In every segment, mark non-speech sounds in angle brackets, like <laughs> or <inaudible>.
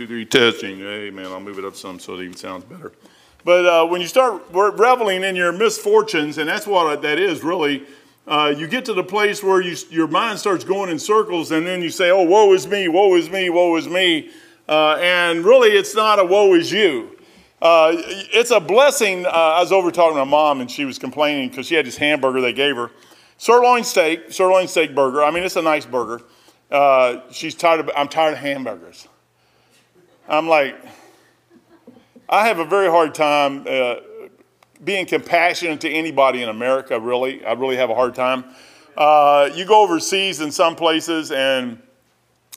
Two, three, testing. Hey, man, I'll move it up some so it even sounds better. But uh, when you start reveling in your misfortunes, and that's what that is really, uh, you get to the place where you, your mind starts going in circles, and then you say, Oh, woe is me, woe is me, woe is me. Uh, and really, it's not a woe is you. Uh, it's a blessing. Uh, I was over talking to my mom, and she was complaining because she had this hamburger they gave her sirloin steak, sirloin steak burger. I mean, it's a nice burger. Uh, she's tired of, I'm tired of hamburgers. I'm like, I have a very hard time uh, being compassionate to anybody in America, really. I really have a hard time. Uh, you go overseas in some places, and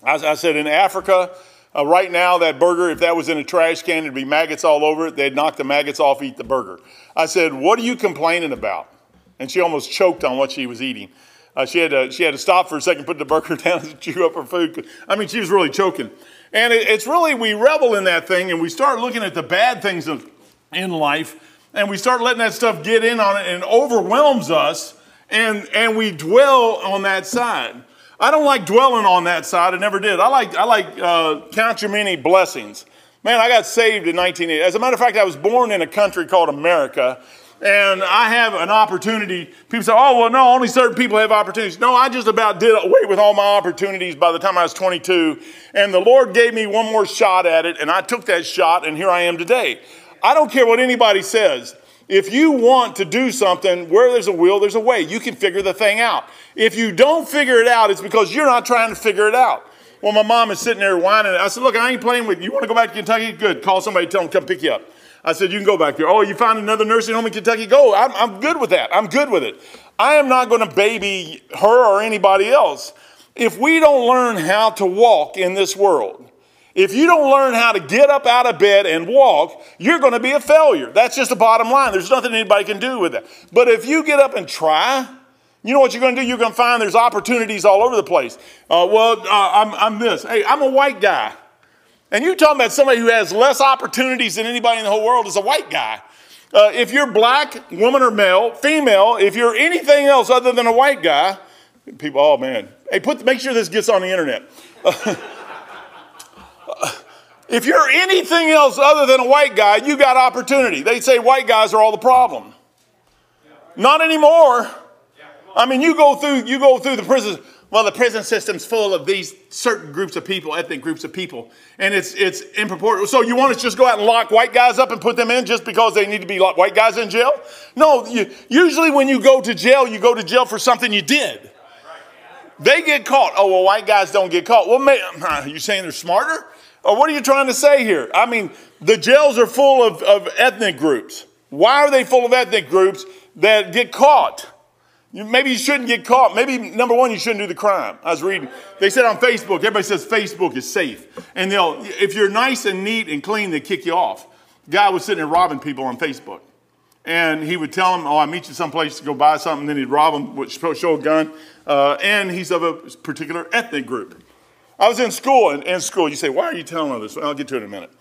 as I said, in Africa, uh, right now, that burger, if that was in a trash can, it'd be maggots all over it. They'd knock the maggots off, eat the burger. I said, What are you complaining about? And she almost choked on what she was eating. Uh, she, had to, she had to stop for a second, put the burger <laughs> down, and chew up her food. I mean, she was really choking. And it, it's really, we revel in that thing and we start looking at the bad things of, in life and we start letting that stuff get in on it and it overwhelms us and, and we dwell on that side. I don't like dwelling on that side. I never did. I like, I like uh, count your many blessings. Man, I got saved in 1980. As a matter of fact, I was born in a country called America and I have an opportunity. People say, oh, well, no, only certain people have opportunities. No, I just about did away with all my opportunities by the time I was 22. And the Lord gave me one more shot at it, and I took that shot, and here I am today. I don't care what anybody says. If you want to do something, where there's a will, there's a way. You can figure the thing out. If you don't figure it out, it's because you're not trying to figure it out. Well, my mom is sitting there whining. I said, Look, I ain't playing with you. You want to go back to Kentucky? Good. Call somebody, tell them, come pick you up. I said, You can go back there. Oh, you found another nursing home in Kentucky? Go. I'm, I'm good with that. I'm good with it. I am not going to baby her or anybody else. If we don't learn how to walk in this world, if you don't learn how to get up out of bed and walk, you're going to be a failure. That's just the bottom line. There's nothing anybody can do with that. But if you get up and try, you know what you're going to do? You're going to find there's opportunities all over the place. Uh, well, uh, I'm, I'm this. Hey, I'm a white guy. And you're talking about somebody who has less opportunities than anybody in the whole world is a white guy. Uh, if you're black, woman or male, female, if you're anything else other than a white guy, people, oh man, hey, put, make sure this gets on the internet. <laughs> if you're anything else other than a white guy, you got opportunity. They say white guys are all the problem. Not anymore. I mean, you go through you go through the prisons. Well, the prison system's full of these certain groups of people, ethnic groups of people, and it's it's in proportion. So you want to just go out and lock white guys up and put them in just because they need to be locked white guys in jail? No. You, usually, when you go to jail, you go to jail for something you did. They get caught. Oh well, white guys don't get caught. Well, may, are <laughs> you saying they're smarter? Or what are you trying to say here? I mean, the jails are full of, of ethnic groups. Why are they full of ethnic groups that get caught? Maybe you shouldn't get caught. Maybe, number one, you shouldn't do the crime. I was reading, they said on Facebook, everybody says Facebook is safe. And they'll, if you're nice and neat and clean, they kick you off. Guy was sitting there robbing people on Facebook. And he would tell them, oh, I meet you someplace to go buy something. Then he'd rob them, show a gun. Uh, and he's of a particular ethnic group. I was in school, and in school, you say, why are you telling all this? I'll get to it in a minute.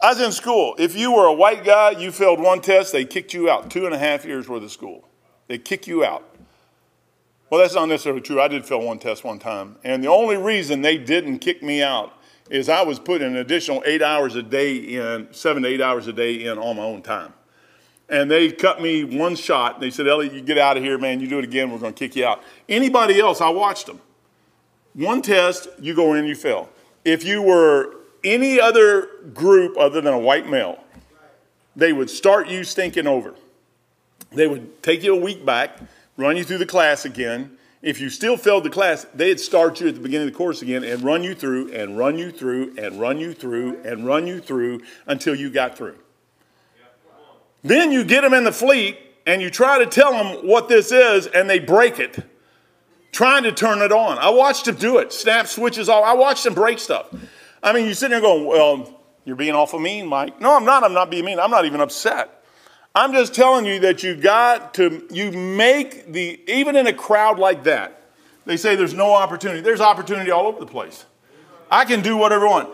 I was in school. If you were a white guy, you failed one test, they kicked you out. Two and a half years worth of school. They kick you out. Well, that's not necessarily true. I did fail one test one time. And the only reason they didn't kick me out is I was putting an additional eight hours a day in, seven to eight hours a day in on my own time. And they cut me one shot. They said, Elliot, you get out of here, man. You do it again, we're going to kick you out. Anybody else, I watched them. One test, you go in, you fail. If you were any other group other than a white male, they would start you stinking over. They would take you a week back run you through the class again. If you still failed the class, they'd start you at the beginning of the course again and run you through and run you through and run you through and run you through until you got through. Then you get them in the fleet and you try to tell them what this is and they break it, trying to turn it on. I watched them do it, snap switches off. I watched them break stuff. I mean, you sit there going, well, you're being awful mean, Mike. No, I'm not. I'm not being mean. I'm not even upset. I'm just telling you that you got to, you make the, even in a crowd like that, they say there's no opportunity. There's opportunity all over the place. I can do whatever I want.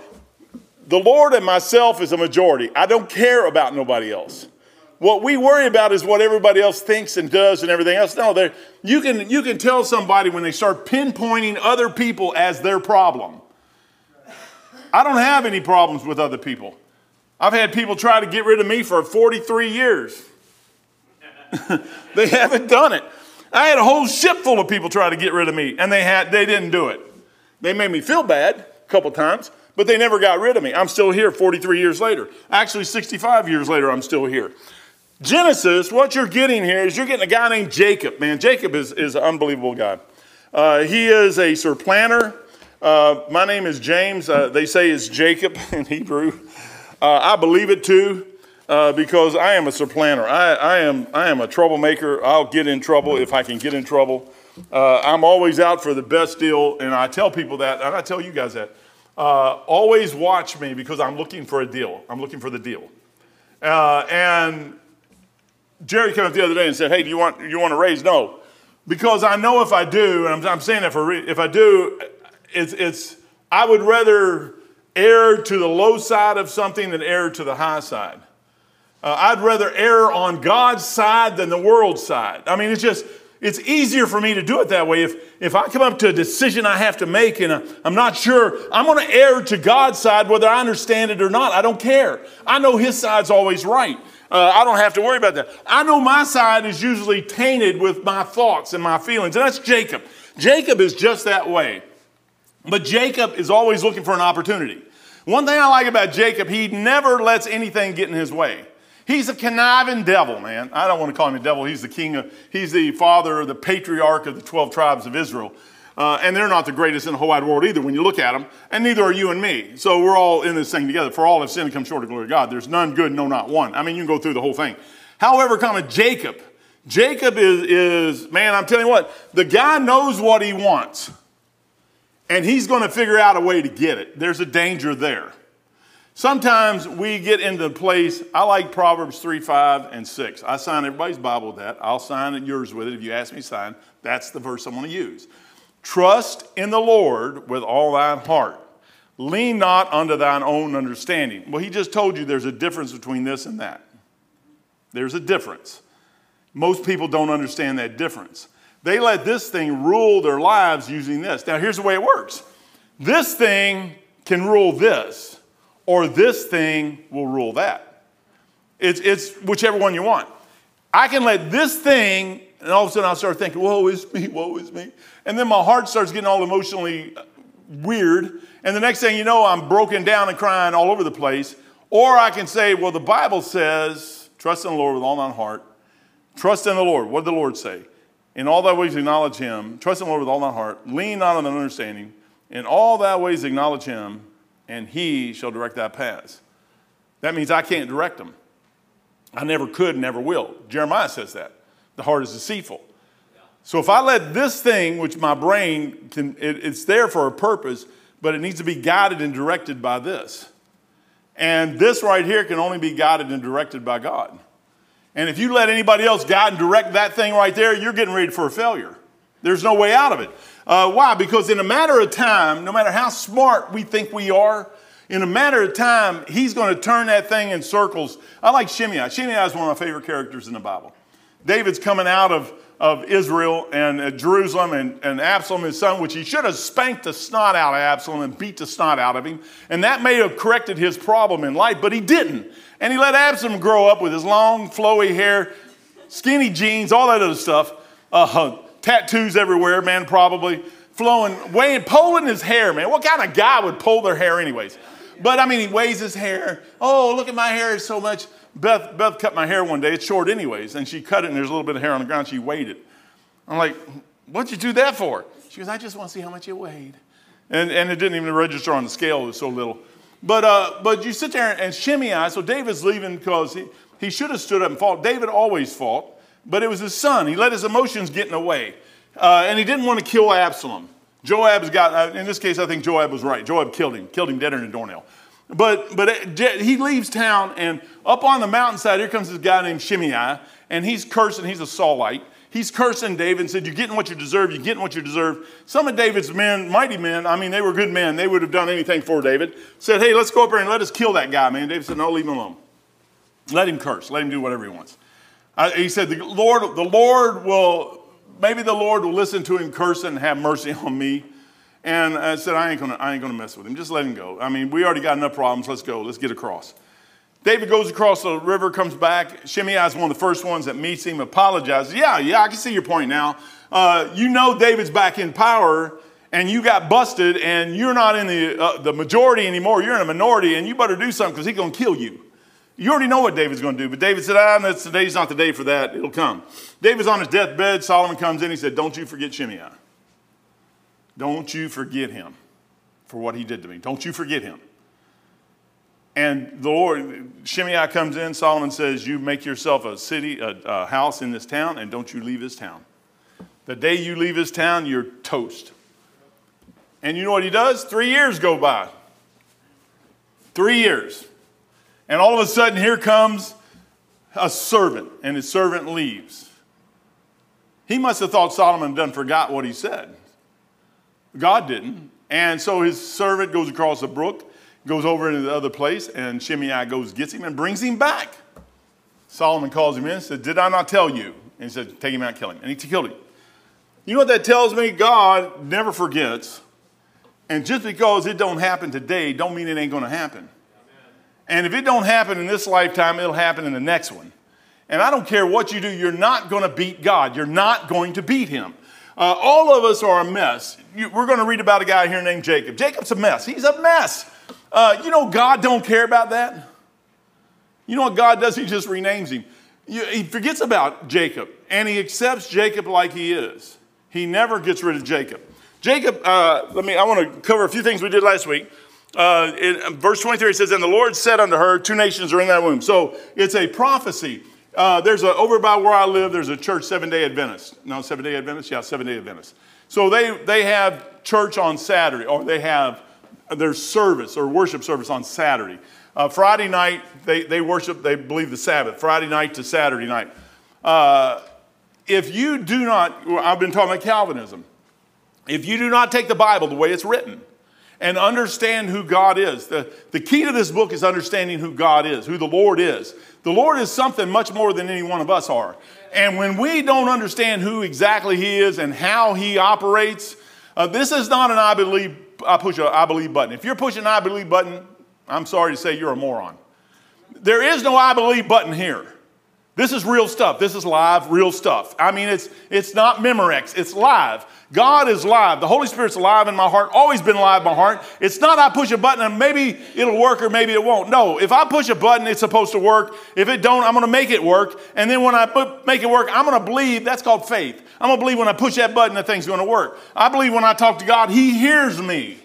The Lord and myself is a majority. I don't care about nobody else. What we worry about is what everybody else thinks and does and everything else. No, there you can, you can tell somebody when they start pinpointing other people as their problem. I don't have any problems with other people. I've had people try to get rid of me for 43 years. <laughs> they haven't done it. I had a whole ship full of people try to get rid of me, and they had they didn't do it. They made me feel bad a couple times, but they never got rid of me. I'm still here 43 years later. Actually, 65 years later, I'm still here. Genesis, what you're getting here is you're getting a guy named Jacob. Man, Jacob is, is an unbelievable guy. Uh, he is a supplanter. Uh, my name is James. Uh, they say it's Jacob <laughs> in Hebrew. Uh, I believe it too uh, because I am a supplanter. I, I, am, I am a troublemaker. I'll get in trouble if I can get in trouble. Uh, I'm always out for the best deal, and I tell people that, and I tell you guys that. Uh, always watch me because I'm looking for a deal. I'm looking for the deal. Uh, and Jerry came up the other day and said, "Hey, do you want you want to raise?" No, because I know if I do, and I'm, I'm saying that for if I do, it's it's I would rather err to the low side of something than err to the high side. Uh, I'd rather err on God's side than the world's side. I mean, it's just, it's easier for me to do it that way. If, if I come up to a decision I have to make and uh, I'm not sure, I'm going to err to God's side whether I understand it or not. I don't care. I know His side's always right. Uh, I don't have to worry about that. I know my side is usually tainted with my thoughts and my feelings, and that's Jacob. Jacob is just that way. But Jacob is always looking for an opportunity. One thing I like about Jacob, he never lets anything get in his way. He's a conniving devil, man. I don't want to call him a devil. He's the king of, he's the father, the patriarch of the 12 tribes of Israel. Uh, and they're not the greatest in the whole wide world either when you look at them. And neither are you and me. So we're all in this thing together. For all have sinned and come short of glory of God. There's none good, no, not one. I mean, you can go through the whole thing. However, come a Jacob. Jacob is, is, man, I'm telling you what, the guy knows what he wants. And he's going to figure out a way to get it. There's a danger there. Sometimes we get into the place, I like Proverbs 3, 5, and 6. I sign everybody's Bible with that. I'll sign yours with it. If you ask me to sign, that's the verse I'm going to use. Trust in the Lord with all thine heart. Lean not unto thine own understanding. Well, he just told you there's a difference between this and that. There's a difference. Most people don't understand that difference. They let this thing rule their lives using this. Now, here's the way it works this thing can rule this or this thing will rule that. It's, it's whichever one you want. I can let this thing, and all of a sudden I'll start thinking, woe is me, woe is me. And then my heart starts getting all emotionally uh, weird. And the next thing you know, I'm broken down and crying all over the place. Or I can say, well, the Bible says, trust in the Lord with all thine heart. Trust in the Lord. What did the Lord say? In all thy ways acknowledge him. Trust in the Lord with all thy heart. Lean not on thine understanding. In all thy ways acknowledge him, and he shall direct thy paths. That means I can't direct them. I never could, never will. Jeremiah says that. The heart is deceitful. So if I let this thing, which my brain can, it, it's there for a purpose, but it needs to be guided and directed by this. And this right here can only be guided and directed by God. And if you let anybody else guide and direct that thing right there, you're getting ready for a failure. There's no way out of it. Uh, why? Because in a matter of time, no matter how smart we think we are, in a matter of time, he's going to turn that thing in circles. I like Shimei. Shimei is one of my favorite characters in the Bible. David's coming out of, of Israel and uh, Jerusalem, and, and Absalom, his son, which he should have spanked the snot out of Absalom and beat the snot out of him. And that may have corrected his problem in life, but he didn't. And he let Absalom grow up with his long, flowy hair, skinny jeans, all that other stuff. Uh, tattoos everywhere, man, probably flowing, weighing, pulling his hair, man. What kind of guy would pull their hair, anyways? But I mean, he weighs his hair. Oh, look at my hair, it's so much. Beth, Beth cut my hair one day. It's short, anyways. And she cut it, and there's a little bit of hair on the ground. She weighed it. I'm like, what'd you do that for? She goes, I just want to see how much it weighed. And, and it didn't even register on the scale, it was so little. But, uh, but you sit there and Shimei, so David's leaving because he, he should have stood up and fought. David always fought but it was his son. He let his emotions get in the way. Uh, and he didn't want to kill Absalom. Joab's got, uh, in this case, I think Joab was right. Joab killed him, killed him dead in a doornail. But, but it, he leaves town, and up on the mountainside, here comes this guy named Shimei, and he's cursing. He's a Saulite. He's cursing David and said, You're getting what you deserve. You're getting what you deserve. Some of David's men, mighty men, I mean, they were good men. They would have done anything for David. Said, Hey, let's go up there and let us kill that guy, man. David said, No, leave him alone. Let him curse. Let him do whatever he wants. Uh, he said, the Lord, the Lord will, maybe the Lord will listen to him curse and have mercy <laughs> on me. And I said, I ain't gonna, I ain't gonna mess with him. Just let him go. I mean, we already got enough problems. Let's go. Let's get across. David goes across the river, comes back. Shimei is one of the first ones that meets him, apologizes. Yeah, yeah, I can see your point now. Uh, you know David's back in power, and you got busted, and you're not in the, uh, the majority anymore. You're in a minority, and you better do something because he's going to kill you. You already know what David's going to do. But David said, ah, that's, today's not the day for that. It'll come. David's on his deathbed. Solomon comes in. He said, Don't you forget Shimei. Don't you forget him for what he did to me. Don't you forget him. And the Lord, Shimei comes in. Solomon says, You make yourself a city, a, a house in this town, and don't you leave this town. The day you leave this town, you're toast. And you know what he does? Three years go by. Three years. And all of a sudden, here comes a servant, and his servant leaves. He must have thought Solomon done forgot what he said. God didn't. And so his servant goes across the brook, goes over into the other place, and Shimei goes, gets him, and brings him back. Solomon calls him in and said, Did I not tell you? And he said, Take him out, kill him. And he killed him. You know what that tells me? God never forgets. And just because it don't happen today, don't mean it ain't going to happen. And if it don't happen in this lifetime, it'll happen in the next one. And I don't care what you do, you're not going to beat God. You're not going to beat him. Uh, all of us are a mess. You, we're going to read about a guy here named Jacob. Jacob's a mess. He's a mess. Uh, you know, God don't care about that. You know what God does? He just renames him. You, he forgets about Jacob, and he accepts Jacob like he is. He never gets rid of Jacob. Jacob, uh, let me. I want to cover a few things we did last week. Uh, in verse 23, it says, And the Lord said unto her, Two nations are in that womb. So it's a prophecy. Uh, there's a, over by where I live, there's a church, Seven Day Adventist. No, Seven Day Adventist? Yeah, Seven Day Adventist. So they, they have church on Saturday, or they have their service or worship service on Saturday. Uh, Friday night, they, they worship, they believe the Sabbath, Friday night to Saturday night. Uh, if you do not, I've been talking about Calvinism, if you do not take the Bible the way it's written, and understand who God is. The, the key to this book is understanding who God is, who the Lord is. The Lord is something much more than any one of us are. And when we don't understand who exactly He is and how He operates, uh, this is not an I believe, I push an I believe button. If you're pushing an I believe button, I'm sorry to say you're a moron. There is no I believe button here. This is real stuff. This is live, real stuff. I mean, it's, it's not Memorex, it's live. God is live. The Holy Spirit's alive in my heart, always been alive in my heart. It's not I push a button and maybe it'll work or maybe it won't. No, if I push a button, it's supposed to work. If it don't, I'm going to make it work. And then when I put, make it work, I'm going to believe. That's called faith. I'm going to believe when I push that button, the thing's going to work. I believe when I talk to God, He hears me.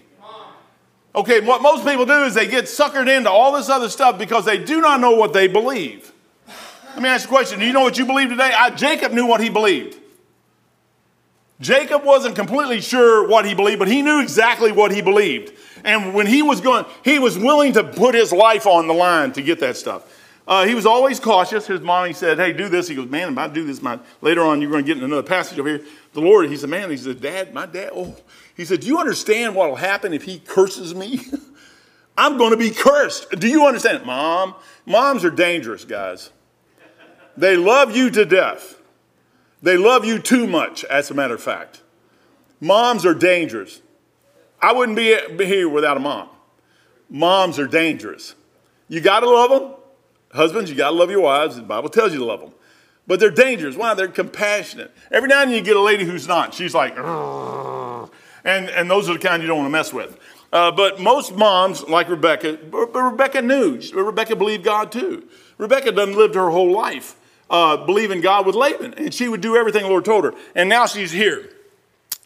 Okay, what most people do is they get suckered into all this other stuff because they do not know what they believe. Let me ask you a question. Do you know what you believe today? I, Jacob knew what he believed. Jacob wasn't completely sure what he believed, but he knew exactly what he believed. And when he was going, he was willing to put his life on the line to get that stuff. Uh, he was always cautious. His mommy said, Hey, do this. He goes, Man, if I do this, my, later on you're going to get in another passage over here. The Lord, he said, Man, he said, Dad, my dad, oh. He said, Do you understand what will happen if he curses me? <laughs> I'm going to be cursed. Do you understand? Mom, moms are dangerous, guys. They love you to death. They love you too much, as a matter of fact. Moms are dangerous. I wouldn't be, here without a mom. Moms are dangerous. You got to love them. Husbands, you got to love your wives. The Bible tells you to love them. But they're dangerous. Why? They're compassionate. Every now and then you get a lady who's not. She's like, and, and those are the kind you don't want to mess with. Uh, but most moms, like Rebecca, but Rebecca knew. Rebecca believed God too. Rebecca done lived her whole life uh, believing in God with Laban, and she would do everything the Lord told her. And now she's here.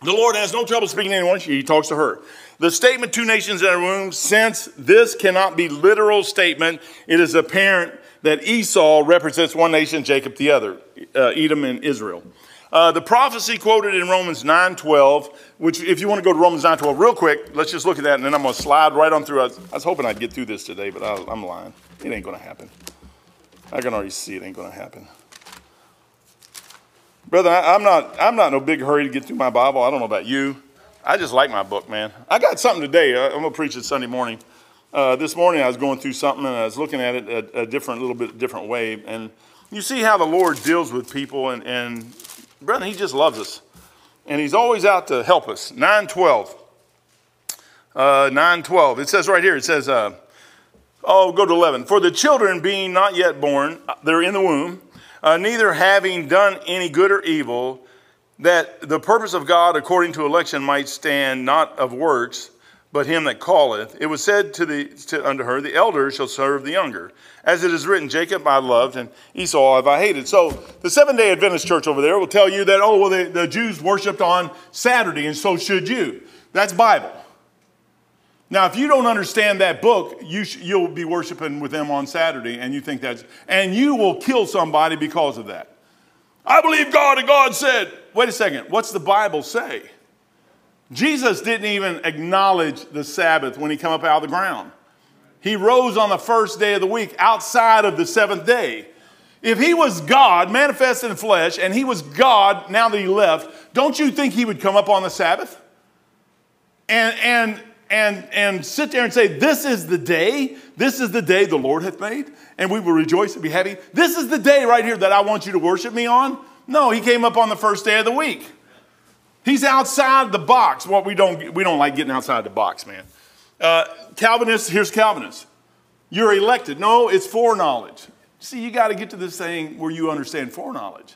The Lord has no trouble speaking to anyone. He talks to her. The statement, two nations in a womb, since this cannot be literal statement, it is apparent that Esau represents one nation, Jacob the other, uh, Edom and Israel. Uh, the prophecy quoted in Romans 9.12, which if you want to go to Romans 9.12 real quick, let's just look at that and then I'm going to slide right on through. I was, I was hoping I'd get through this today, but I, I'm lying. It ain't going to happen. I can already see it ain't going to happen. Brother, I, am not, I'm not in no big hurry to get through my Bible. I don't know about you. I just like my book, man. I got something today. I'm going to preach it Sunday morning. Uh, this morning I was going through something and I was looking at it a, a, different, little bit different way. And you see how the Lord deals with people. And, and brother, he just loves us. And he's always out to help us. 912. Uh, 9 12. It says right here, it says, uh, oh, go to 11. For the children being not yet born, uh, they're in the womb, uh, neither having done any good or evil, that the purpose of God according to election might stand not of works, but him that calleth. It was said to the to, unto her, The elder shall serve the younger. As it is written, Jacob I loved, and Esau have I hated. So the Seventh day Adventist church over there will tell you that, oh, well, the, the Jews worshiped on Saturday, and so should you. That's Bible. Now, if you don't understand that book, you sh- you'll be worshiping with them on Saturday, and you think that's, and you will kill somebody because of that. I believe God, and God said, wait a second, what's the Bible say? Jesus didn't even acknowledge the Sabbath when he came up out of the ground. He rose on the first day of the week outside of the seventh day. If he was God, manifest in flesh, and he was God now that he left, don't you think he would come up on the Sabbath? And, and and, and sit there and say, This is the day, this is the day the Lord hath made, and we will rejoice and be happy. This is the day right here that I want you to worship me on. No, he came up on the first day of the week. He's outside the box. What well, we don't we don't like getting outside the box, man. Uh, Calvinists, here's Calvinists. You're elected. No, it's foreknowledge. See, you got to get to this thing where you understand foreknowledge.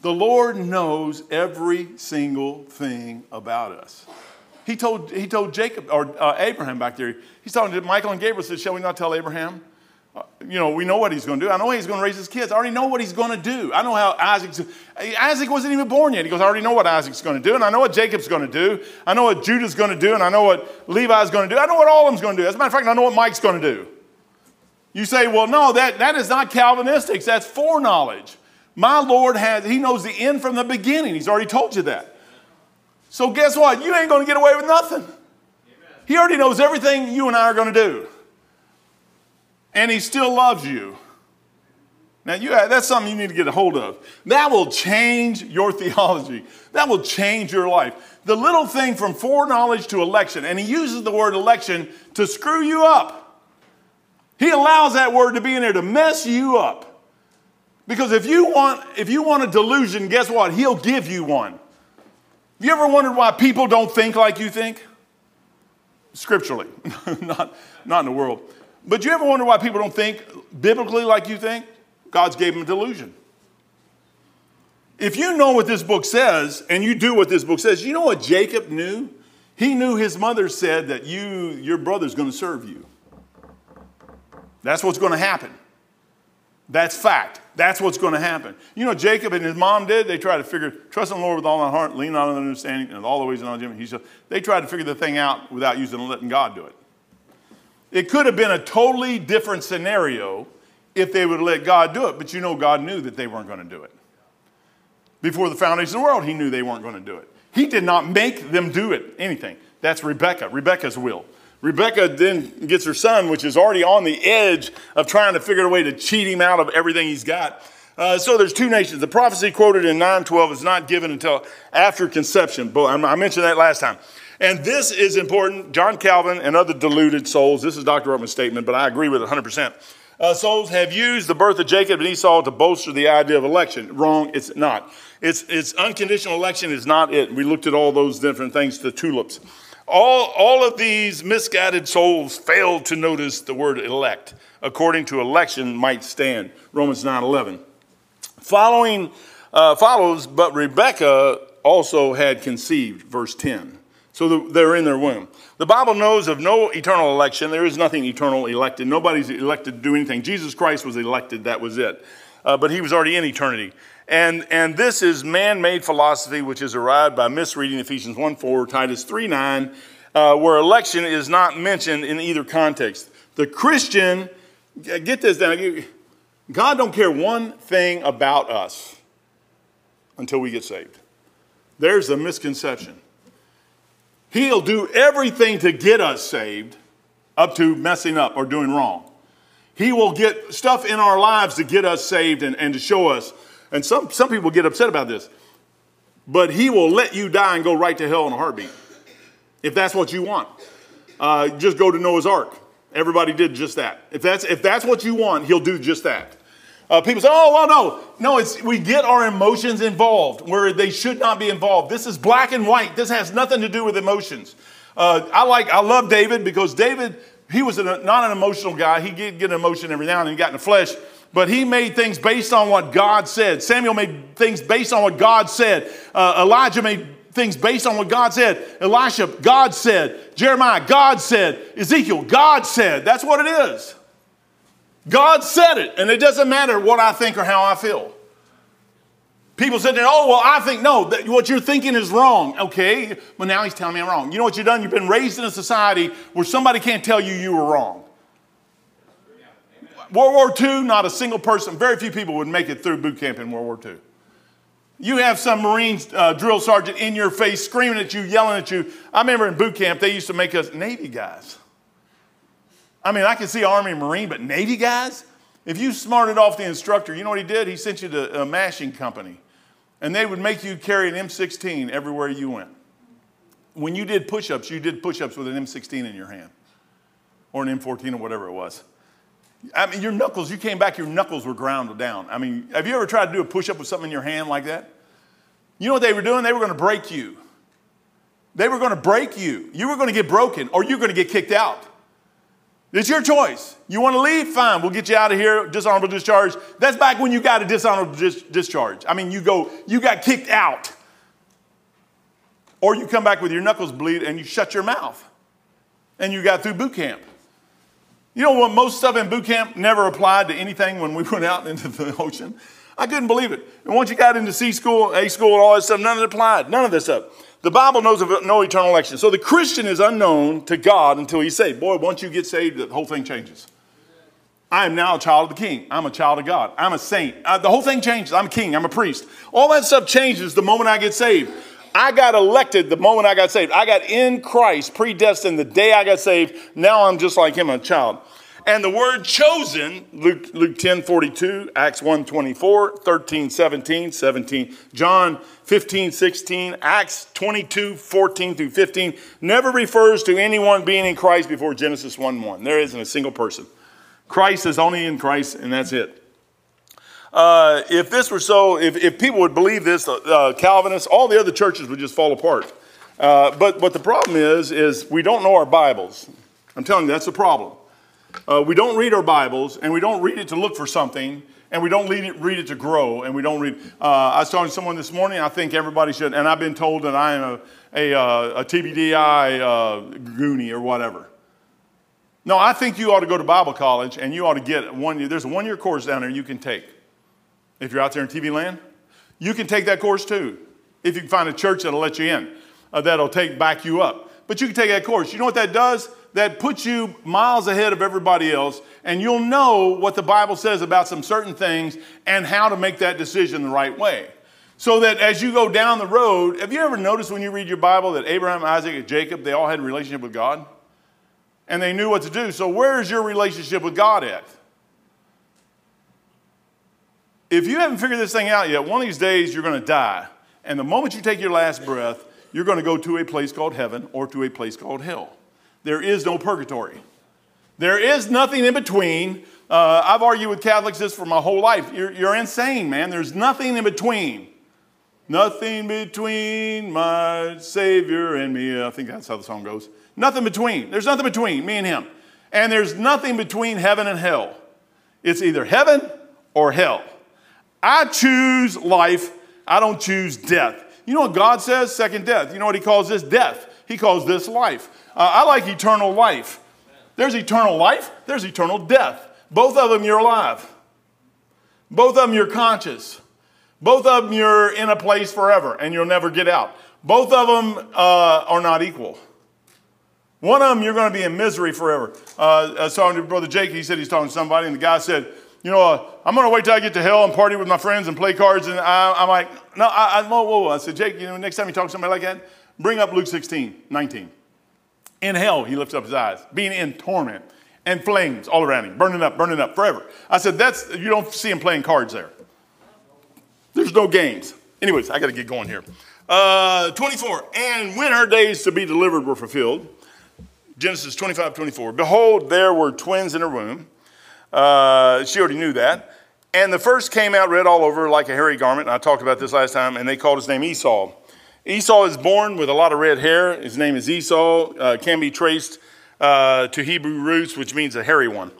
The Lord knows every single thing about us. He told, he told Jacob, or uh, Abraham back there, he's talking to Michael and Gabriel, said, Shall we not tell Abraham? Uh, you know, we know what he's going to do. I know he's going to raise his kids. I already know what he's going to do. I know how Isaac's, Isaac wasn't even born yet. He goes, I already know what Isaac's going to do, and I know what Jacob's going to do. I know what Judah's going to do, and I know what Levi's going to do. I know what all of them's going to do. As a matter of fact, I know what Mike's going to do. You say, well, no, that, that is not Calvinistic. That's foreknowledge. My Lord has, he knows the end from the beginning. He's already told you that. So guess what? You ain't going to get away with nothing. Amen. He already knows everything you and I are going to do. And he still loves you. Now, you, that's something you need to get a hold of. That will change your <laughs> theology. That will change your life. The little thing from foreknowledge to election, and he uses the word election to screw you up. He allows that word to be in there to mess you up. Because if you want, if you want a delusion, guess what? He'll give you one. Have you ever wondered why people don't think like you think? Scripturally, <laughs> not, not in the world. But you ever wonder why people don't think biblically like you think? God's gave them a delusion. If you know what this book says and you do what this book says, you know what Jacob knew? He knew his mother said that you, your brother's going to serve you. That's what's going to happen. That's fact. That's what's going to happen. You know, Jacob and his mom did. They tried to figure, trust in the Lord with all my heart, lean on understanding, and all the ways and all said, they tried to figure the thing out without using letting God do it. It could have been a totally different scenario if they would have let God do it, but you know, God knew that they weren't going to do it. Before the foundation of the world, He knew they weren't going to do it. He did not make them do it, anything. That's Rebecca, Rebecca's will. Rebecca then gets her son, which is already on the edge of trying to figure a way to cheat him out of everything he's got. Uh, so there's two nations. The prophecy quoted in 912 is not given until after conception. But I mentioned that last time. And this is important. John Calvin and other deluded souls, this is Dr. Ruckman's statement, but I agree with it 100%. Uh, souls have used the birth of Jacob and Esau to bolster the idea of election. Wrong, it's not. It's, it's unconditional election is not it. We looked at all those different things, the tulips. All, all of these misguided souls failed to notice the word elect. According to election might stand. Romans 9 11. Following uh, follows, but Rebecca also had conceived, verse 10. So the, they're in their womb. The Bible knows of no eternal election. There is nothing eternal elected. Nobody's elected to do anything. Jesus Christ was elected, that was it. Uh, but he was already in eternity. And, and this is man made philosophy, which is arrived by misreading Ephesians 1 4, Titus 3 9, uh, where election is not mentioned in either context. The Christian, get this down, God don't care one thing about us until we get saved. There's a misconception. He'll do everything to get us saved up to messing up or doing wrong. He will get stuff in our lives to get us saved and, and to show us and some, some people get upset about this. But he will let you die and go right to hell in a heartbeat. If that's what you want. Uh, just go to Noah's Ark. Everybody did just that. If that's, if that's what you want, he'll do just that. Uh, people say, oh, well, no. No, it's, we get our emotions involved where they should not be involved. This is black and white. This has nothing to do with emotions. Uh, I like, I love David because David, he was an, not an emotional guy. He did get an emotion every now and then, he got in the flesh, but he made things based on what God said. Samuel made things based on what God said. Uh, Elijah made things based on what God said. Elisha, God said. Jeremiah, God said. Ezekiel, God said. That's what it is. God said it, and it doesn't matter what I think or how I feel. People sit there, oh, well, I think, no, that what you're thinking is wrong. Okay, well, now he's telling me I'm wrong. You know what you've done? You've been raised in a society where somebody can't tell you you were wrong. World War II, not a single person, very few people would make it through boot camp in World War II. You have some Marine uh, drill sergeant in your face screaming at you, yelling at you. I remember in boot camp, they used to make us Navy guys. I mean, I can see Army and Marine, but Navy guys? If you smarted off the instructor, you know what he did? He sent you to a mashing company, and they would make you carry an M16 everywhere you went. When you did push ups, you did push ups with an M16 in your hand or an M14 or whatever it was. I mean, your knuckles, you came back, your knuckles were ground down. I mean, have you ever tried to do a push up with something in your hand like that? You know what they were doing? They were going to break you. They were going to break you. You were going to get broken or you're going to get kicked out. It's your choice. You want to leave? Fine. We'll get you out of here. Dishonorable discharge. That's back when you got a dishonorable dis- discharge. I mean, you go, you got kicked out. Or you come back with your knuckles bleed and you shut your mouth. And you got through boot camp. You know what? Most stuff in boot camp never applied to anything when we <laughs> went out into the ocean. I couldn't believe it. And once you got into C school, A school, and all that stuff, none of it applied. None of this stuff. The Bible knows of no eternal election. So the Christian is unknown to God until he's saved. Boy, once you get saved, the whole thing changes. I am now a child of the king. I'm a child of God. I'm a saint. The whole thing changes. I'm a king. I'm a priest. All that stuff changes the moment I get saved. I got elected the moment I got saved. I got in Christ, predestined the day I got saved. Now I'm just like him, a child. And the word chosen, Luke, Luke 10 42, Acts 1 24, 13 17, 17, John 15 16, Acts 22 14 through 15, never refers to anyone being in Christ before Genesis 1 1. There isn't a single person. Christ is only in Christ, and that's it. Uh, if this were so, if, if people would believe this, uh, uh Calvinists, all the other churches would just fall apart. Uh, but the problem is, is we don't know our Bibles. I'm telling you, that's the problem. Uh, we don't read our Bibles, and we don't read it to look for something, and we don't read it, read it to grow, and we don't read. I was talking to someone this morning. I think everybody should, and I've been told that I am a, a, a TBDI Goonie or whatever. No, I think you ought to go to Bible college, and you ought to get one. Year. There's a one-year course down there you can take. If you're out there in TV land, you can take that course too. If you can find a church that'll let you in, uh, that'll take back you up. But you can take that course. You know what that does? that puts you miles ahead of everybody else, and you'll know what the Bible says about some certain things and how to make that decision the right way. So that as you go down the road, have you ever noticed when you read your Bible that Abraham, Isaac, and Jacob, they all had a relationship with God? And they knew what to do. So where's your relationship with God at? If you haven't figured this thing out yet, one of these days you're going to die. And the moment you take your last breath, you're going to go to a place called heaven or to a place called hell. There is no purgatory. There is nothing in between. Uh, I've argued with Catholics this for my whole life. You're, you're insane, man. There's nothing in between. Nothing between my Savior and me. I think that's how the song goes. Nothing between. There's nothing between me and Him. And there's nothing between heaven and hell. It's either heaven or hell. I choose life. I don't choose death. You know what God says? Second death. You know what He calls this? Death. He calls this life. Uh, I like eternal life. There's eternal life, there's eternal death. Both of them you're alive. Both of them you're conscious. Both of them you're in a place forever and you'll never get out. Both of them uh, are not equal. One of them you're going to be in misery forever. Uh, I was talking to Brother Jake, he said he's talking to somebody, and the guy said, You know, I'm going to wait till I get to hell and party with my friends and play cards. And I, am like, No, I, I, whoa, whoa. I said, Jake, you know, next time you talk to somebody like that, bring up Luke 16, 19. In hell, he lifts up his eyes, being in torment and flames all around him, burning up, burning up forever. I said, that's, you don't see him playing cards there. There's no games. Anyways, I got to get going here. Uh, 24, and when her days to be delivered were fulfilled, Genesis 25, 24, behold, there were twins in her womb. Uh, she already knew that. And the first came out red all over like a hairy garment. And I talked about this last time, and they called his name Esau. Esau is born with a lot of red hair. His name is Esau. Uh, can be traced uh, to Hebrew roots, which means a hairy one.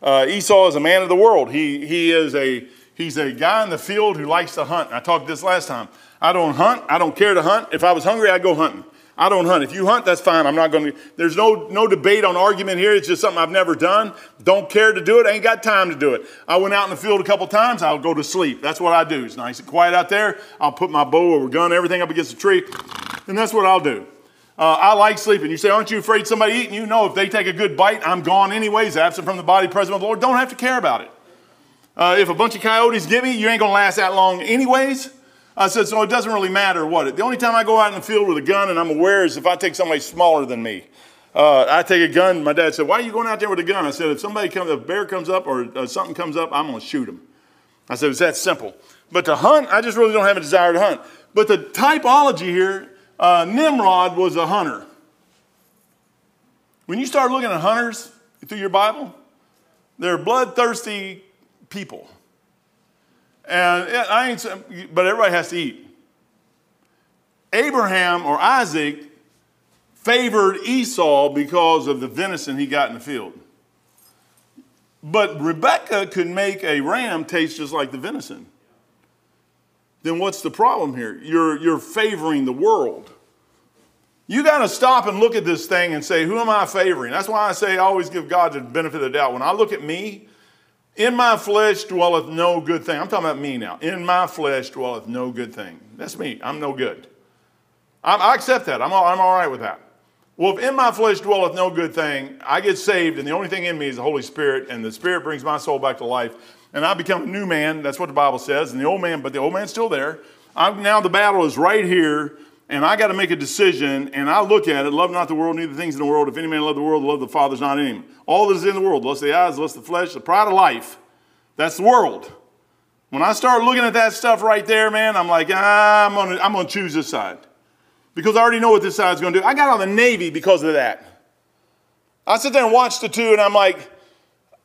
Uh, Esau is a man of the world. He, he is a, he's a guy in the field who likes to hunt. I talked this last time. I don't hunt. I don't care to hunt. If I was hungry, I'd go hunting. I don't hunt. If you hunt, that's fine. I'm not going to. There's no no debate on argument here. It's just something I've never done. Don't care to do it. I ain't got time to do it. I went out in the field a couple times. I'll go to sleep. That's what I do. It's nice and quiet out there. I'll put my bow or gun, everything up against a tree, and that's what I'll do. Uh, I like sleeping. You say, aren't you afraid somebody eating you? No, if they take a good bite, I'm gone anyways, absent from the body, present with the Lord. Don't have to care about it. Uh, if a bunch of coyotes get me, you ain't going to last that long anyways. I said, so it doesn't really matter what. The only time I go out in the field with a gun and I'm aware is if I take somebody smaller than me. Uh, I take a gun. My dad said, why are you going out there with a gun? I said, if somebody comes, if a bear comes up or uh, something comes up, I'm going to shoot him. I said, it's that simple. But to hunt, I just really don't have a desire to hunt. But the typology here, uh, Nimrod was a hunter. When you start looking at hunters through your Bible, they're bloodthirsty people. And I ain't, but everybody has to eat. Abraham or Isaac favored Esau because of the venison he got in the field. But Rebecca could make a ram taste just like the venison. Then what's the problem here? You're, you're favoring the world. You got to stop and look at this thing and say, who am I favoring? That's why I say I always give God the benefit of the doubt. When I look at me, in my flesh dwelleth no good thing. I'm talking about me now. In my flesh dwelleth no good thing. That's me. I'm no good. I'm, i accept that. I'm all, I'm all right with that. Well, if in my flesh dwelleth no good thing, I get saved, and the only thing in me is the Holy Spirit, and the Spirit brings my soul back to life, and I become a new man. That's what the Bible says. And the old man, but the old man's still there. I'm, now the battle is right here and I got to make a decision, and I look at it, love not the world, neither things in the world. If any man love the world, love the Father is not in him. All that is in the world, lust the eyes, lust the flesh, the pride of life, that's the world. When I start looking at that stuff right there, man, I'm like, ah, I'm gonna, I'm gonna choose this side. Because I already know what this side's gonna do. I got on the Navy because of that. I sit there and watch the two, and I'm like,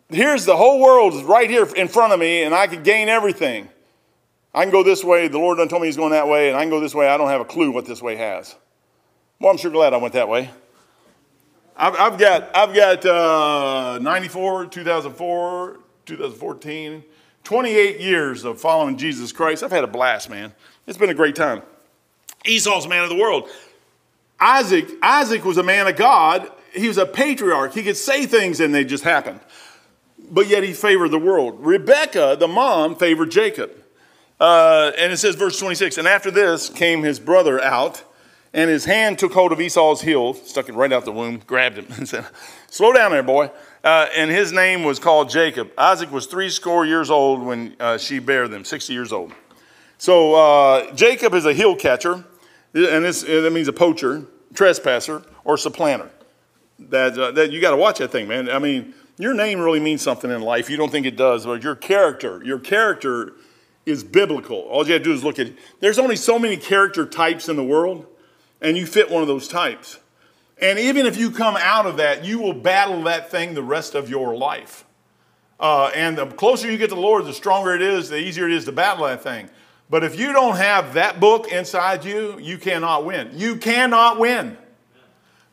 here's the whole world right here in front of me, and I could gain everything. I can go this way. The Lord done told me he's going that way, and I can go this way. I don't have a clue what this way has. Well, I'm sure glad I went that way. I've, I've got, I've got uh, 94, 2004, 2014, 28 years of following Jesus Christ. I've had a blast, man. It's been a great time. Esau's man of the world. Isaac, Isaac was a man of God. He was a patriarch. He could say things and they just happened. But yet he favored the world. Rebecca, the mom, favored Jacob. Uh, and it says, verse 26, and after this came his brother out, and his hand took hold of Esau's heel, stuck it right out the womb, grabbed him, <laughs> and said, Slow down there, boy. Uh, and his name was called Jacob. Isaac was three score years old when uh, she bare them, 60 years old. So uh, Jacob is a heel catcher, and this, that means a poacher, trespasser, or supplanter. That, uh, that you got to watch that thing, man. I mean, your name really means something in life. You don't think it does, but your character, your character is biblical. All you have to do is look at it. There's only so many character types in the world, and you fit one of those types. And even if you come out of that, you will battle that thing the rest of your life. Uh, and the closer you get to the Lord, the stronger it is, the easier it is to battle that thing. But if you don't have that book inside you, you cannot win. You cannot win.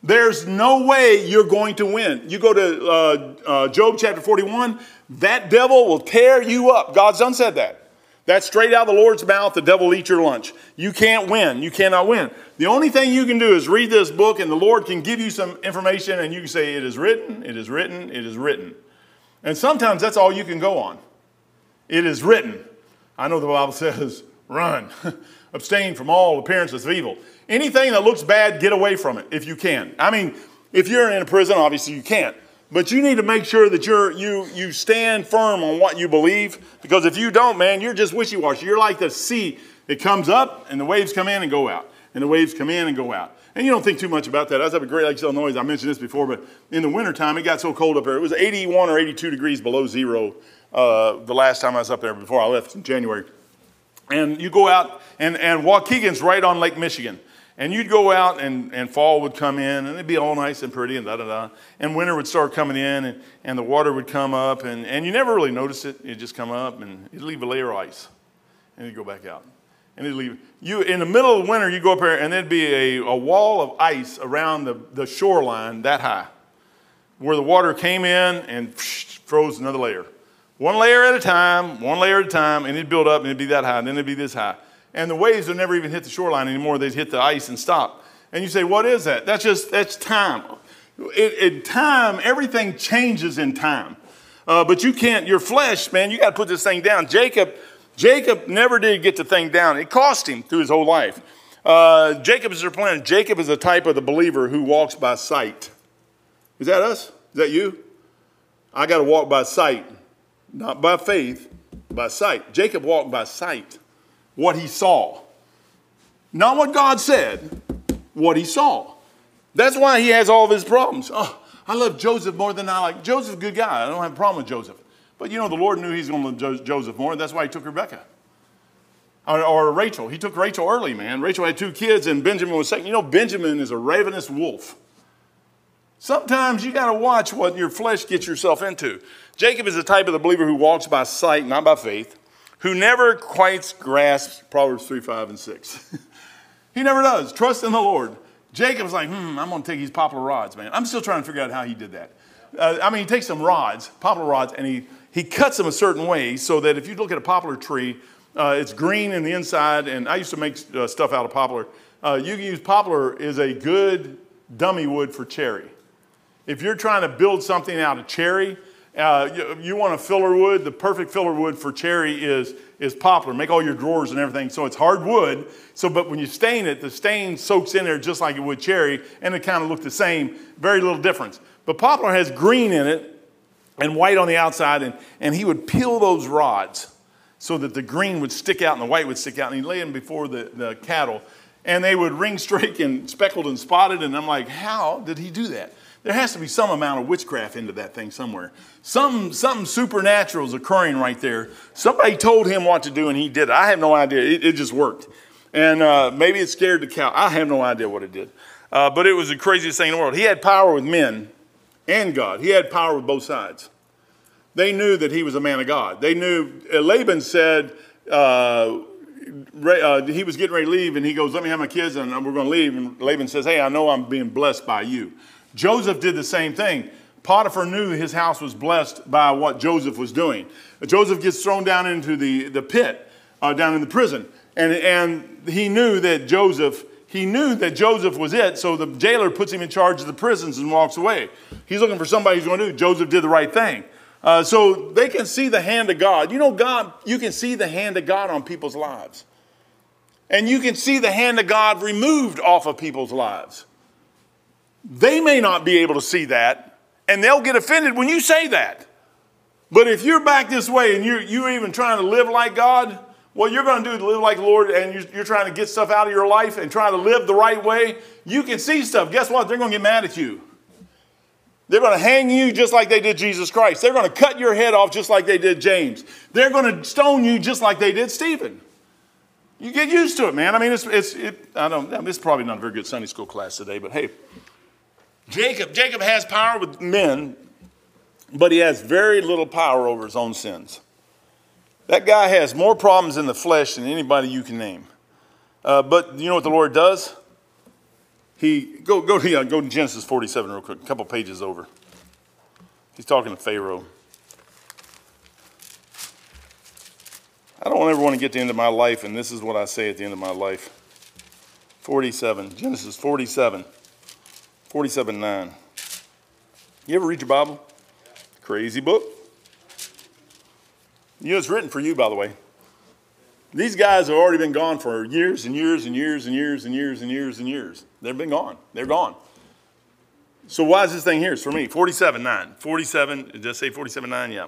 There's no way you're going to win. You go to uh, uh, Job chapter 41, that devil will tear you up. God's done said that. That's straight out of the Lord's mouth. The devil eat your lunch. You can't win. You cannot win. The only thing you can do is read this book, and the Lord can give you some information, and you can say, It is written, it is written, it is written. And sometimes that's all you can go on. It is written. I know the Bible <laughs> says, Run, <laughs> abstain from all appearances of evil. Anything that looks bad, get away from it if you can. I mean, if you're in a prison, obviously you can't. But you need to make sure that you're, you, you stand firm on what you believe because if you don't, man, you're just wishy washy. You're like the sea. It comes up and the waves come in and go out. And the waves come in and go out. And you don't think too much about that. I was up at Great Lakes, Illinois. I mentioned this before, but in the wintertime, it got so cold up there. It was 81 or 82 degrees below zero uh, the last time I was up there before I left in January. And you go out, and, and Waukegan's right on Lake Michigan. And you'd go out and, and fall would come in and it'd be all nice and pretty and da da da. And winter would start coming in and, and the water would come up and, and you never really notice it. It'd just come up and it'd leave a layer of ice and you'd go back out. and it'd leave. You in the middle of winter, you go up there, and there'd be a, a wall of ice around the, the shoreline that high, where the water came in and <sniffs> froze another layer. One layer at a time, one layer at a time, and it'd build up and it'd be that high, and then it'd be this high. And the waves would never even hit the shoreline anymore. They'd hit the ice and stop. And you say, what is that? That's just, that's time. In time, everything changes in time. Uh, but you can't, your flesh, man, you got to put this thing down. Jacob, Jacob never did get the thing down. It cost him through his whole life. Uh, Jacob is their plan. Jacob is a type of the believer who walks by sight. Is that us? Is that you? I got to walk by sight, not by faith, by sight. Jacob walked by sight, what he saw. Not what God said, what he saw. That's why he has all of his problems. Oh, I love Joseph more than I like. Joseph's a good guy. I don't have a problem with Joseph. But you know, the Lord knew he's going to love Joseph more. That's why he took Rebecca. Or, or, Rachel. He took Rachel early, man. Rachel had two kids, and Benjamin was second. You know, Benjamin is a ravenous wolf. Sometimes you got to watch what your flesh gets yourself into. Jacob is the type of the believer who walks by sight, not by faith, who never quite grasps Proverbs 3, 5, and 6. <laughs> he never does. Trust in the Lord. Jacob's like, hmm, I'm going to take these poplar rods, man. I'm still trying to figure out how he did that. Uh, I mean, he takes some rods, poplar rods, and he, he cuts them a certain way so that if you look at a poplar tree, uh, it's green in the inside. And I used to make uh, stuff out of poplar. Uh, you can use poplar is a good dummy wood for cherry. If you're trying to build something out of cherry, uh, you, you, want a filler wood. The perfect filler wood for cherry is, is poplar. Make all your drawers and everything. So it's hard wood. So, but when you stain it, the stain soaks in there just like it would cherry, and it kind of look the same. Very little difference. But poplar has green in it and white on the outside, and, and he would peel those rods so that the green would stick out and the white would stick out, and he'd lay them before the, the cattle. And they would ring streak and speckled and spotted, and I'm like, how did he do that? There has to be some amount of witchcraft into that thing somewhere. Some, something supernatural is occurring right there. Somebody told him what to do and he did it. I have no idea. It, it just worked. And uh, maybe it scared the cow. I have no idea what it did. Uh, but it was the craziest thing in the world. He had power with men and God, he had power with both sides. They knew that he was a man of God. They knew, uh, Laban said, uh, uh, he was getting ready to leave, and he goes, Let me have my kids, and we're going to leave. And Laban says, Hey, I know I'm being blessed by you. Joseph did the same thing. Potiphar knew his house was blessed by what Joseph was doing. Joseph gets thrown down into the, the pit, uh, down in the prison. And, and he knew that Joseph, he knew that Joseph was it, so the jailer puts him in charge of the prisons and walks away. He's looking for somebody who's going to do. Joseph did the right thing. Uh, so they can see the hand of God. You know, God, you can see the hand of God on people's lives. And you can see the hand of God removed off of people's lives. They may not be able to see that, and they'll get offended when you say that. But if you're back this way and you're, you're even trying to live like God, what you're going to do to live like the Lord and you're, you're trying to get stuff out of your life and trying to live the right way, you can see stuff. Guess what? They're going to get mad at you. They're going to hang you just like they did Jesus Christ. They're going to cut your head off just like they did James. They're going to stone you just like they did Stephen. You get used to it, man. I mean, it's, it's it, I don't, it's probably not a very good Sunday school class today, but hey, Jacob, Jacob has power with men, but he has very little power over his own sins. That guy has more problems in the flesh than anybody you can name. Uh, but you know what the Lord does? He go go to, uh, go to Genesis 47 real quick, a couple pages over. He's talking to Pharaoh. I don't ever want to get to the end of my life, and this is what I say at the end of my life. 47, Genesis 47. 47 9. You ever read your Bible? Crazy book. You know, it's written for you, by the way. These guys have already been gone for years and years and years and years and years and years and years. They've been gone. They're gone. So why is this thing here? It's for me. 47 9. 47, did I say 47 9? Yeah.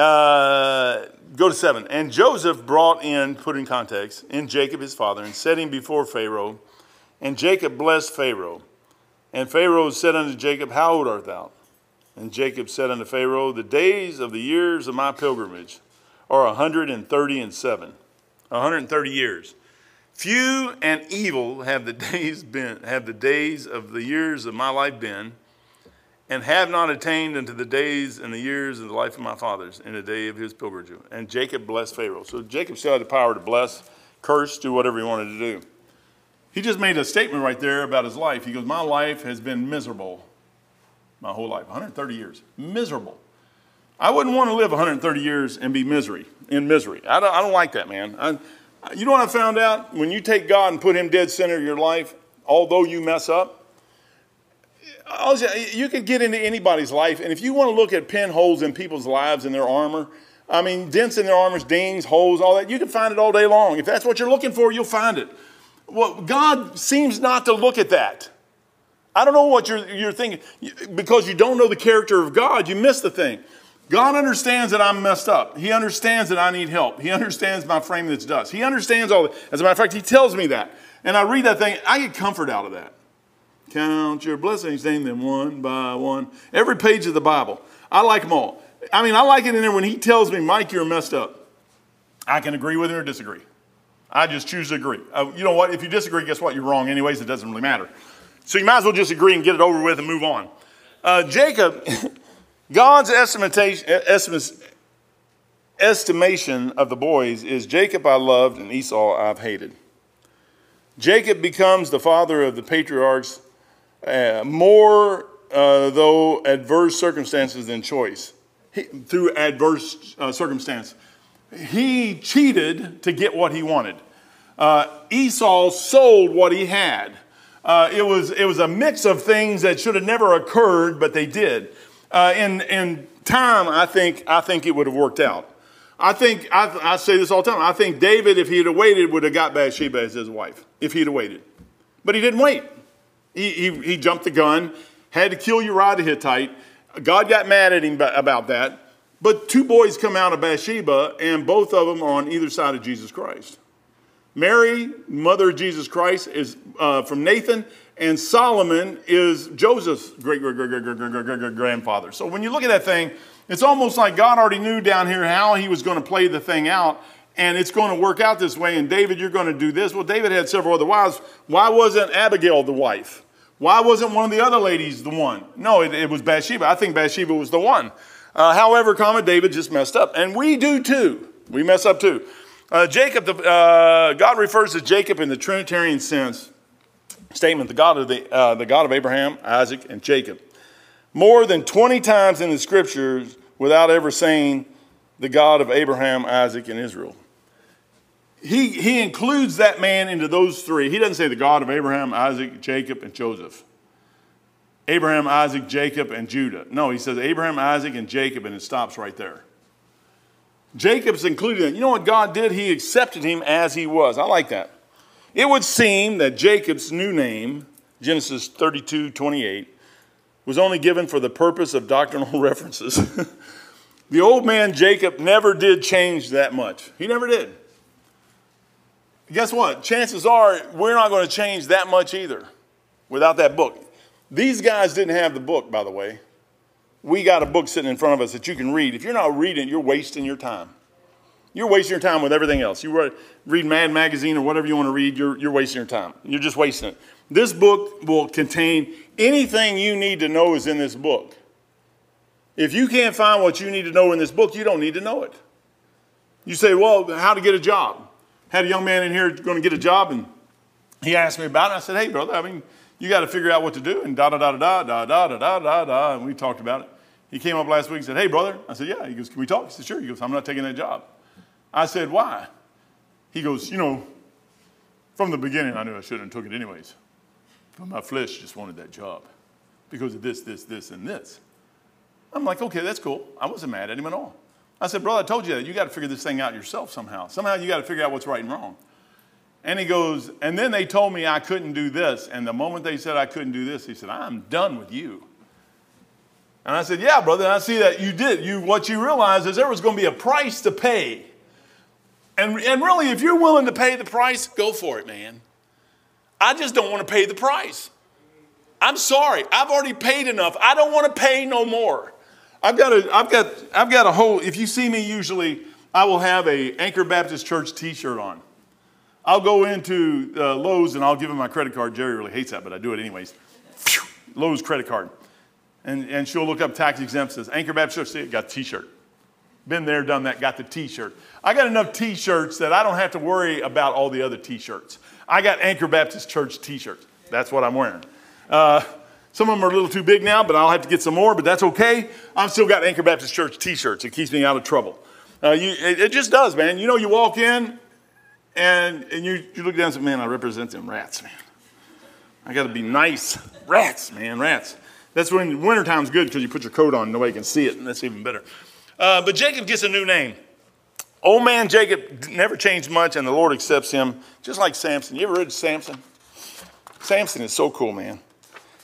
Uh, go to 7. And Joseph brought in, put in context, in Jacob his father, and set him before Pharaoh. And Jacob blessed Pharaoh. And Pharaoh said unto Jacob, How old art thou? And Jacob said unto Pharaoh, The days of the years of my pilgrimage are a hundred and thirty and seven. A hundred and thirty years. Few and evil have the <laughs> days been have the days of the years of my life been, and have not attained unto the days and the years of the life of my fathers in the day of his pilgrimage. And Jacob blessed Pharaoh. So Jacob still had the power to bless, curse, do whatever he wanted to do. He just made a statement right there about his life. He goes, My life has been miserable my whole life 130 years. Miserable. I wouldn't want to live 130 years and be misery in misery. I don't, I don't like that, man. I, you know what I found out? When you take God and put Him dead center of your life, although you mess up, you could get into anybody's life, and if you want to look at pinholes in people's lives and their armor, I mean, dents in their armors, dings, holes, all that, you can find it all day long. If that's what you're looking for, you'll find it. Well, God seems not to look at that. I don't know what you're, you're thinking. Because you don't know the character of God, you miss the thing. God understands that I'm messed up. He understands that I need help. He understands my frame that's dust. He understands all that. As a matter of fact, He tells me that. And I read that thing, I get comfort out of that. Count your blessings, name them one by one. Every page of the Bible. I like them all. I mean, I like it in there when he tells me, Mike, you're messed up. I can agree with him or disagree. I just choose to agree. Uh, you know what? If you disagree, guess what? You're wrong, anyways. It doesn't really matter. So you might as well just agree and get it over with and move on. Uh, Jacob, <laughs> God's estimation, of the boys is Jacob I loved and Esau I've hated. Jacob becomes the father of the patriarchs uh, more uh, though adverse circumstances than choice. He, through adverse uh, circumstance, he cheated to get what he wanted. Uh, Esau sold what he had. Uh, it was it was a mix of things that should have never occurred, but they did. Uh, in in time, I think I think it would have worked out. I think I, I say this all the time. I think David, if he had waited, would have got Bathsheba as his wife. If he'd have waited, but he didn't wait. He, he, he jumped the gun, had to kill Uriah the Hittite. God got mad at him about that. But two boys come out of Bathsheba, and both of them are on either side of Jesus Christ. Mary, mother of Jesus Christ, is uh, from Nathan, and Solomon is Joseph's great great great great great great great grandfather. So when you look at that thing, it's almost like God already knew down here how he was going to play the thing out, and it's going to work out this way. And David, you're going to do this. Well, David had several other wives. Why wasn't Abigail the wife? Why wasn't one of the other ladies the one? No, it, it was Bathsheba. I think Bathsheba was the one. Uh, however, comma, David just messed up. And we do too. We mess up too. Uh, Jacob, the, uh, God refers to Jacob in the Trinitarian sense statement, the God of the, uh, the God of Abraham, Isaac, and Jacob, more than 20 times in the scriptures without ever saying the God of Abraham, Isaac, and Israel. He, he includes that man into those three. He doesn't say the God of Abraham, Isaac, Jacob, and Joseph. Abraham, Isaac, Jacob, and Judah. No, he says Abraham, Isaac, and Jacob, and it stops right there. Jacob's included. in You know what God did? He accepted him as he was. I like that. It would seem that Jacob's new name, Genesis 32 28, was only given for the purpose of doctrinal <laughs> references. <laughs> the old man Jacob never did change that much. He never did. Guess what? Chances are we're not going to change that much either without that book. These guys didn't have the book, by the way. We got a book sitting in front of us that you can read. If you're not reading, you're wasting your time. You're wasting your time with everything else. You read Mad Magazine or whatever you want to read, you're, you're wasting your time. You're just wasting it. This book will contain anything you need to know is in this book. If you can't find what you need to know in this book, you don't need to know it. You say, well, how to get a job. Had a young man in here going to get a job, and he asked me about it. I said, hey, brother, I mean, you got to figure out what to do, and da da da da da da da da da da, and we talked about it. He came up last week and said, hey, brother. I said, yeah. He goes, can we talk? He said, sure. He goes, I'm not taking that job. I said, Why? He goes, You know, from the beginning, I knew I shouldn't have took it anyways. But my flesh just wanted that job because of this, this, this, and this. I'm like, Okay, that's cool. I wasn't mad at him at all. I said, Brother, I told you that. You got to figure this thing out yourself somehow. Somehow you got to figure out what's right and wrong. And he goes, And then they told me I couldn't do this. And the moment they said I couldn't do this, he said, I'm done with you. And I said, Yeah, brother, I see that you did. You, what you realized is there was going to be a price to pay and, and really, if you're willing to pay the price, go for it, man. I just don't want to pay the price. I'm sorry. I've already paid enough. I don't want to pay no more. I've got a, I've got, I've got a whole, if you see me usually, I will have a Anchor Baptist Church t-shirt on. I'll go into uh, Lowe's and I'll give him my credit card. Jerry really hates that, but I do it anyways. Lowe's credit card. And, and she'll look up tax exempt, says Anchor Baptist Church, see it, got a t shirt. Been there, done that, got the t shirt. I got enough t shirts that I don't have to worry about all the other t shirts. I got Anchor Baptist Church t shirts. That's what I'm wearing. Uh, some of them are a little too big now, but I'll have to get some more, but that's okay. I've still got Anchor Baptist Church t shirts. It keeps me out of trouble. Uh, you, it, it, just does, man. You know, you walk in and, and you, you look down and say, man, I represent them rats, man. I got to be nice. Rats, man, rats. That's when wintertime's good because you put your coat on, nobody can see it, and that's even better. Uh, but Jacob gets a new name. Old man Jacob never changed much, and the Lord accepts him, just like Samson. You ever read Samson? Samson is so cool, man.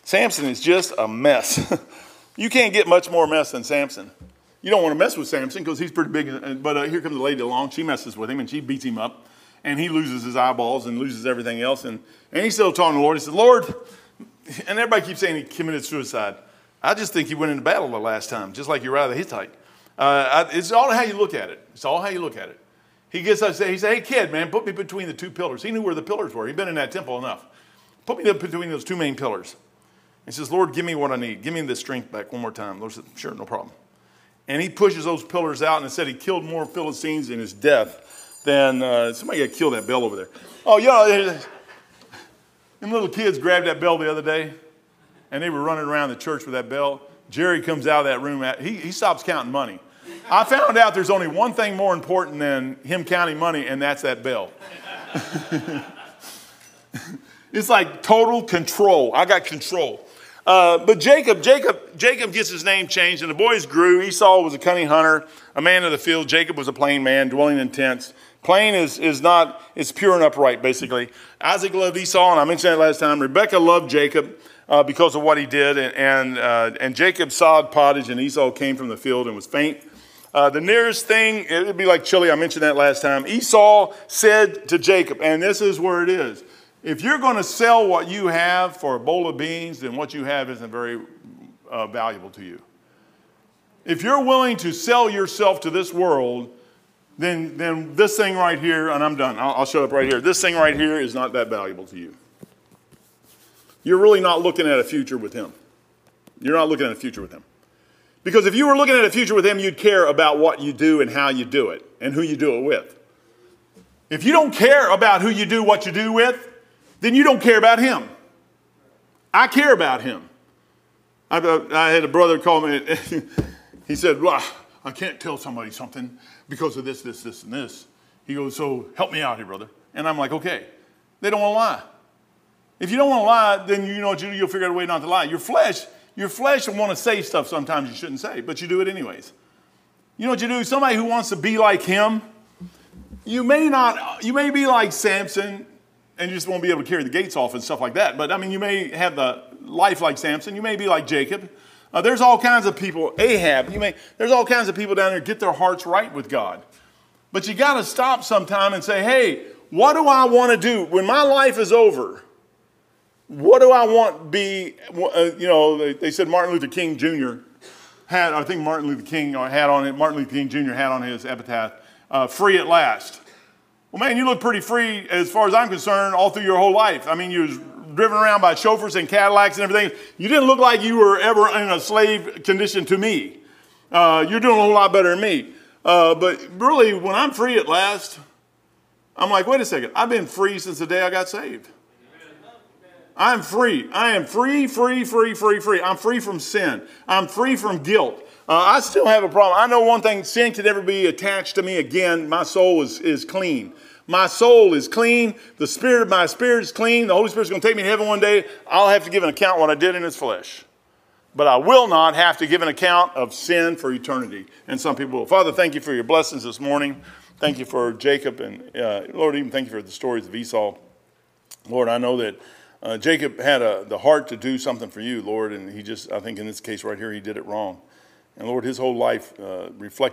Samson is just a mess. <laughs> you can't get much more mess than Samson. You don't want to mess with Samson because he's pretty big, but uh, here comes a lady along. She messes with him and she beats him up, and he loses his eyeballs and loses everything else. And, and he's still talking to the Lord. He said, Lord, and everybody keeps saying he committed suicide. I just think he went into battle the last time, just like Uriah the Hittite. Uh, I, it's all how you look at it. It's all how you look at it. He gets up, he said, hey, kid, man, put me between the two pillars. He knew where the pillars were. He'd been in that temple enough. Put me between those two main pillars. He says, Lord, give me what I need. Give me the strength back one more time. Lord said, sure, no problem. And he pushes those pillars out and said he killed more Philistines in his death than uh, somebody got killed that bell over there. Oh, yeah. Them little kids grabbed that bell the other day and they were running around the church with that bell. Jerry comes out of that room, he, he stops counting money. I found out there's only one thing more important than him counting money, and that's that bell. <laughs> it's like total control. I got control. Uh, but Jacob, Jacob, Jacob gets his name changed, and the boys grew. Esau was a cunning hunter, a man of the field. Jacob was a plain man, dwelling in tents. Plain is, is not, it's pure and upright, basically. Isaac loved Esau, and I mentioned that last time. Rebecca loved Jacob uh, because of what he did. And, and, uh, and Jacob sawed pottage, and Esau came from the field and was faint. Uh, the nearest thing, it would be like chili. I mentioned that last time. Esau said to Jacob, and this is where it is if you're going to sell what you have for a bowl of beans, then what you have isn't very uh, valuable to you. If you're willing to sell yourself to this world, then, then this thing right here, and I'm done, I'll, I'll up right here. This thing right here is not that valuable to you you're really not looking at a future with him. You're not looking at a future with him. Because if you were looking at a future with him, you'd care about what you do and how you do it and who you do it with. If you don't care about who you do what you do with, then you don't care about him. I care about him. I, I had a brother call me. <laughs> he said, well, I can't tell somebody something because of this, this, this, and this. He goes, so help me out here, brother. And I'm like, okay. They don't want to lie. If you don't want to lie, then you know what you do. You'll figure out a way not to lie. Your flesh, your flesh will want to say stuff sometimes you shouldn't say, but you do it anyways. You know what you do? Somebody who wants to be like him, you may not, you may be like Samson and you just won't be able to carry the gates off and stuff like that. But I mean, you may have the life like Samson. You may be like Jacob. Uh, there's all kinds of people, Ahab, you may, there's all kinds of people down there get their hearts right with God. But you got to stop sometime and say, hey, what do I want to do? When my life is over, what do I want be, uh, you know, they, they, said Martin Luther King Jr. had, I think Martin Luther King had on it, Martin Luther King Jr. had on his epitaph, uh, free at last. Well, man, you look pretty free as far as I'm concerned all through your whole life. I mean, you was driven around by chauffeurs and Cadillacs and everything. You didn't look like you were ever in a slave condition to me. Uh, you're doing a whole lot better than me. Uh, but really, when I'm free at last, I'm like, wait a second, I've been free since the day I got saved. I'm free. I am free, free, free, free, free. I'm free from sin. I'm free from guilt. Uh, I still have a problem. I know one thing sin can never be attached to me again. My soul is, is clean. My soul is clean. The spirit of my spirit is clean. The Holy Spirit's going to take me to heaven one day. I'll have to give an account what I did in His flesh. But I will not have to give an account of sin for eternity. And some people will. Father, thank you for your blessings this morning. Thank you for Jacob. And uh, Lord, even thank you for the stories of Esau. Lord, I know that uh, Jacob had a, the heart to do something for you, Lord, and he just, I think in this case right here, he did it wrong. And Lord, his whole life uh, reflected.